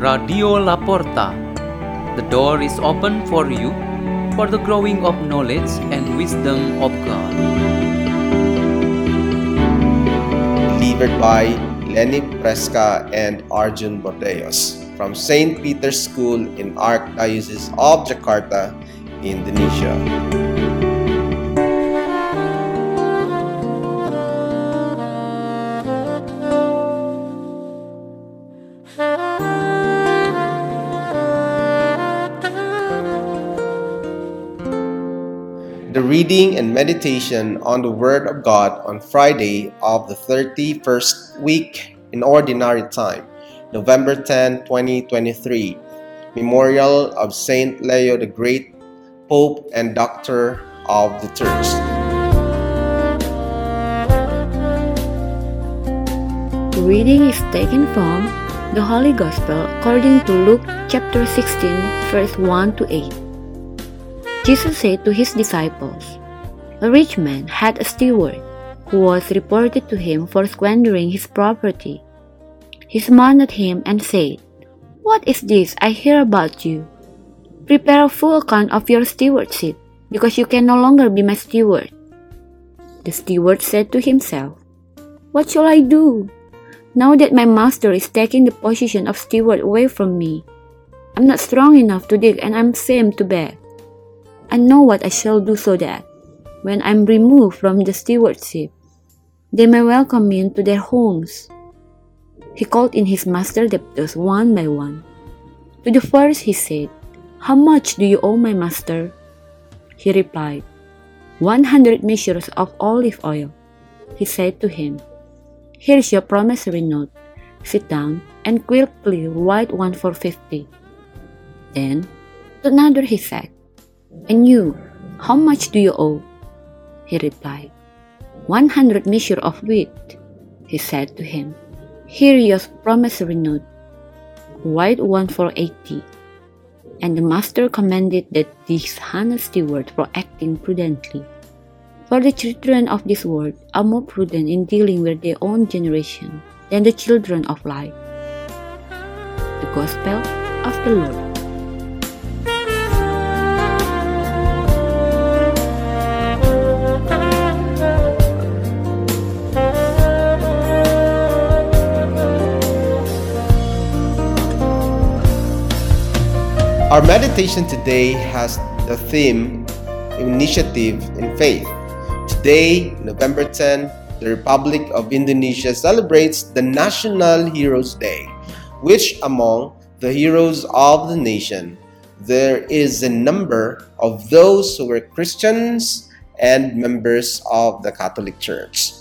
Radio La Porta. The door is open for you for the growing of knowledge and wisdom of God. Delivered by Leni Priska and Arjun Bordeos from St. Peter's School in Archdiocese of Jakarta, Indonesia. Reading and meditation on the Word of God on Friday of the 31st week in Ordinary Time, November 10, 2023. Memorial of Saint Leo the Great, Pope and Doctor of the Church. Reading is taken from the Holy Gospel according to Luke chapter 16, verse 1 to 8. Jesus said to his disciples, A rich man had a steward who was reported to him for squandering his property. He at him and said, What is this I hear about you? Prepare a full account of your stewardship, because you can no longer be my steward. The steward said to himself, What shall I do? Now that my master is taking the position of steward away from me, I'm not strong enough to dig and I'm ashamed to beg. I know what I shall do so that, when I'm removed from the stewardship, they may welcome me into their homes. He called in his master debtors one by one. To the first he said, How much do you owe my master? He replied, One hundred measures of olive oil. He said to him, Here is your promissory note. Sit down and quickly write one for fifty. Then, to another he said, And you, how much do you owe? He replied, One hundred measure of wheat. He said to him, Here your promissory note. Write one for eighty. And the master commended that this honest steward for acting prudently. For the children of this world are more prudent in dealing with their own generation than the children of light. The Gospel of the Lord. Our meditation today has the theme Initiative in Faith. Today, November 10, the Republic of Indonesia celebrates the National Heroes Day, which among the heroes of the nation, there is a number of those who were Christians and members of the Catholic Church.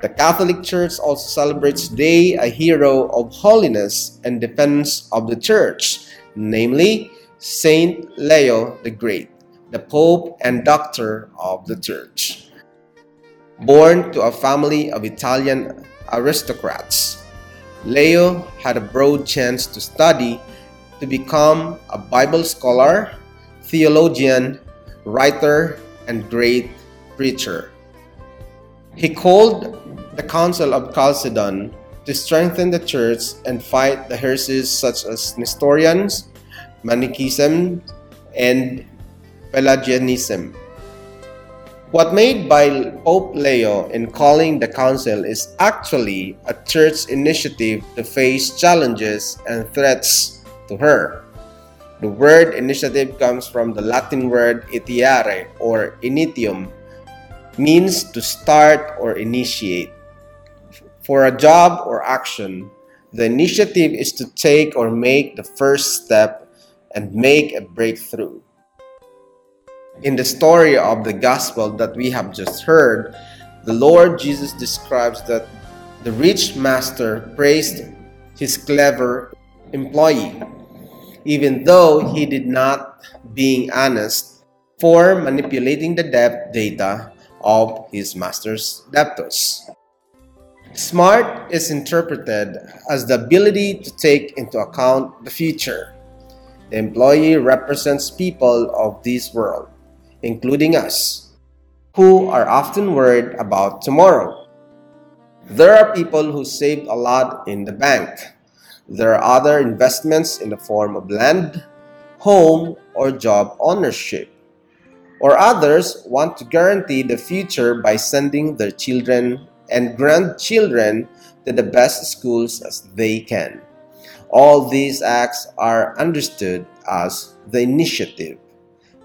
The Catholic Church also celebrates today a hero of holiness and defense of the Church, namely Saint Leo the Great, the Pope and Doctor of the Church. Born to a family of Italian aristocrats, Leo had a broad chance to study to become a Bible scholar, theologian, writer, and great preacher. He called the Council of Chalcedon to strengthen the church and fight the heresies such as Nestorians, Manichaeism, and Pelagianism. What made by Pope Leo in calling the council is actually a church initiative to face challenges and threats to her. The word initiative comes from the Latin word itiare or initium, means to start or initiate. For a job or action, the initiative is to take or make the first step and make a breakthrough. In the story of the gospel that we have just heard, the Lord Jesus describes that the rich master praised his clever employee, even though he did not being honest for manipulating the debt data of his master's debtors. Smart is interpreted as the ability to take into account the future. The employee represents people of this world, including us, who are often worried about tomorrow. There are people who saved a lot in the bank, There are other investments in the form of land, home, or job ownership. Or others want to guarantee the future by sending their children and grandchildren to the best schools as they can. All these acts are understood as the initiative.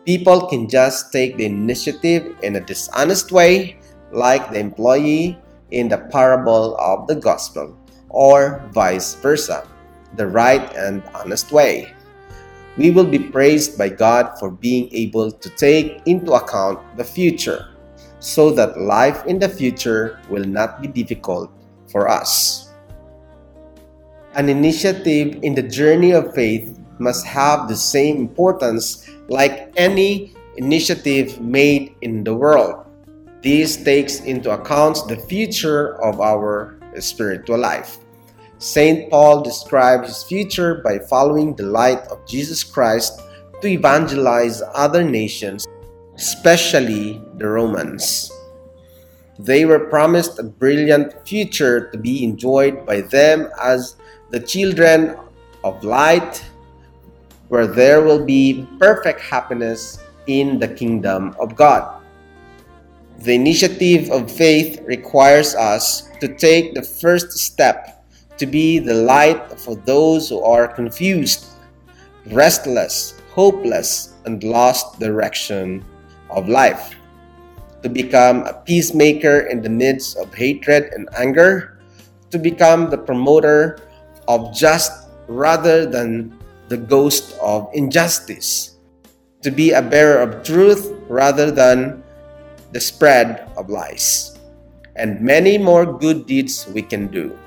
People can just take the initiative in a dishonest way, like the employee in the parable of the gospel, or vice versa, the right and honest way. We will be praised by God for being able to take into account the future so that life in the future will not be difficult for us. An initiative in the journey of faith must have the same importance like any initiative made in the world. This takes into account the future of our spiritual life. St. Paul described his future by following the light of Jesus Christ to evangelize other nations, especially the Romans. They were promised a brilliant future to be enjoyed by them as the children of light, where there will be perfect happiness in the kingdom of God. The initiative of faith requires us to take the first step to be the light for those who are confused, restless, hopeless, and lost direction of life. To become a peacemaker in the midst of hatred and anger, to become the promoter of just rather than the ghost of injustice, to be a bearer of truth rather than the spread of lies, and many more good deeds we can do.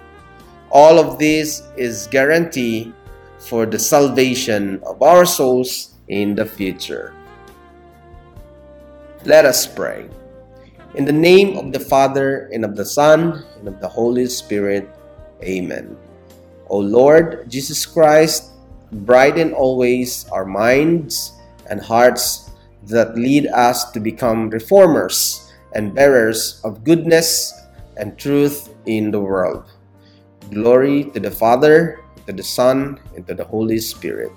All of this is guarantee for the salvation of our souls in the future. Let us pray. In the name of the Father, and of the Son, and of the Holy Spirit. Amen. O Lord Jesus Christ, brighten always our minds and hearts that lead us to become reformers and bearers of goodness and truth in the world. Glory to the Father, to the Son, and to the Holy Spirit,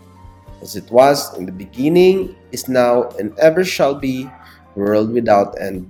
as it was in the beginning, is now, and ever shall be, world without end.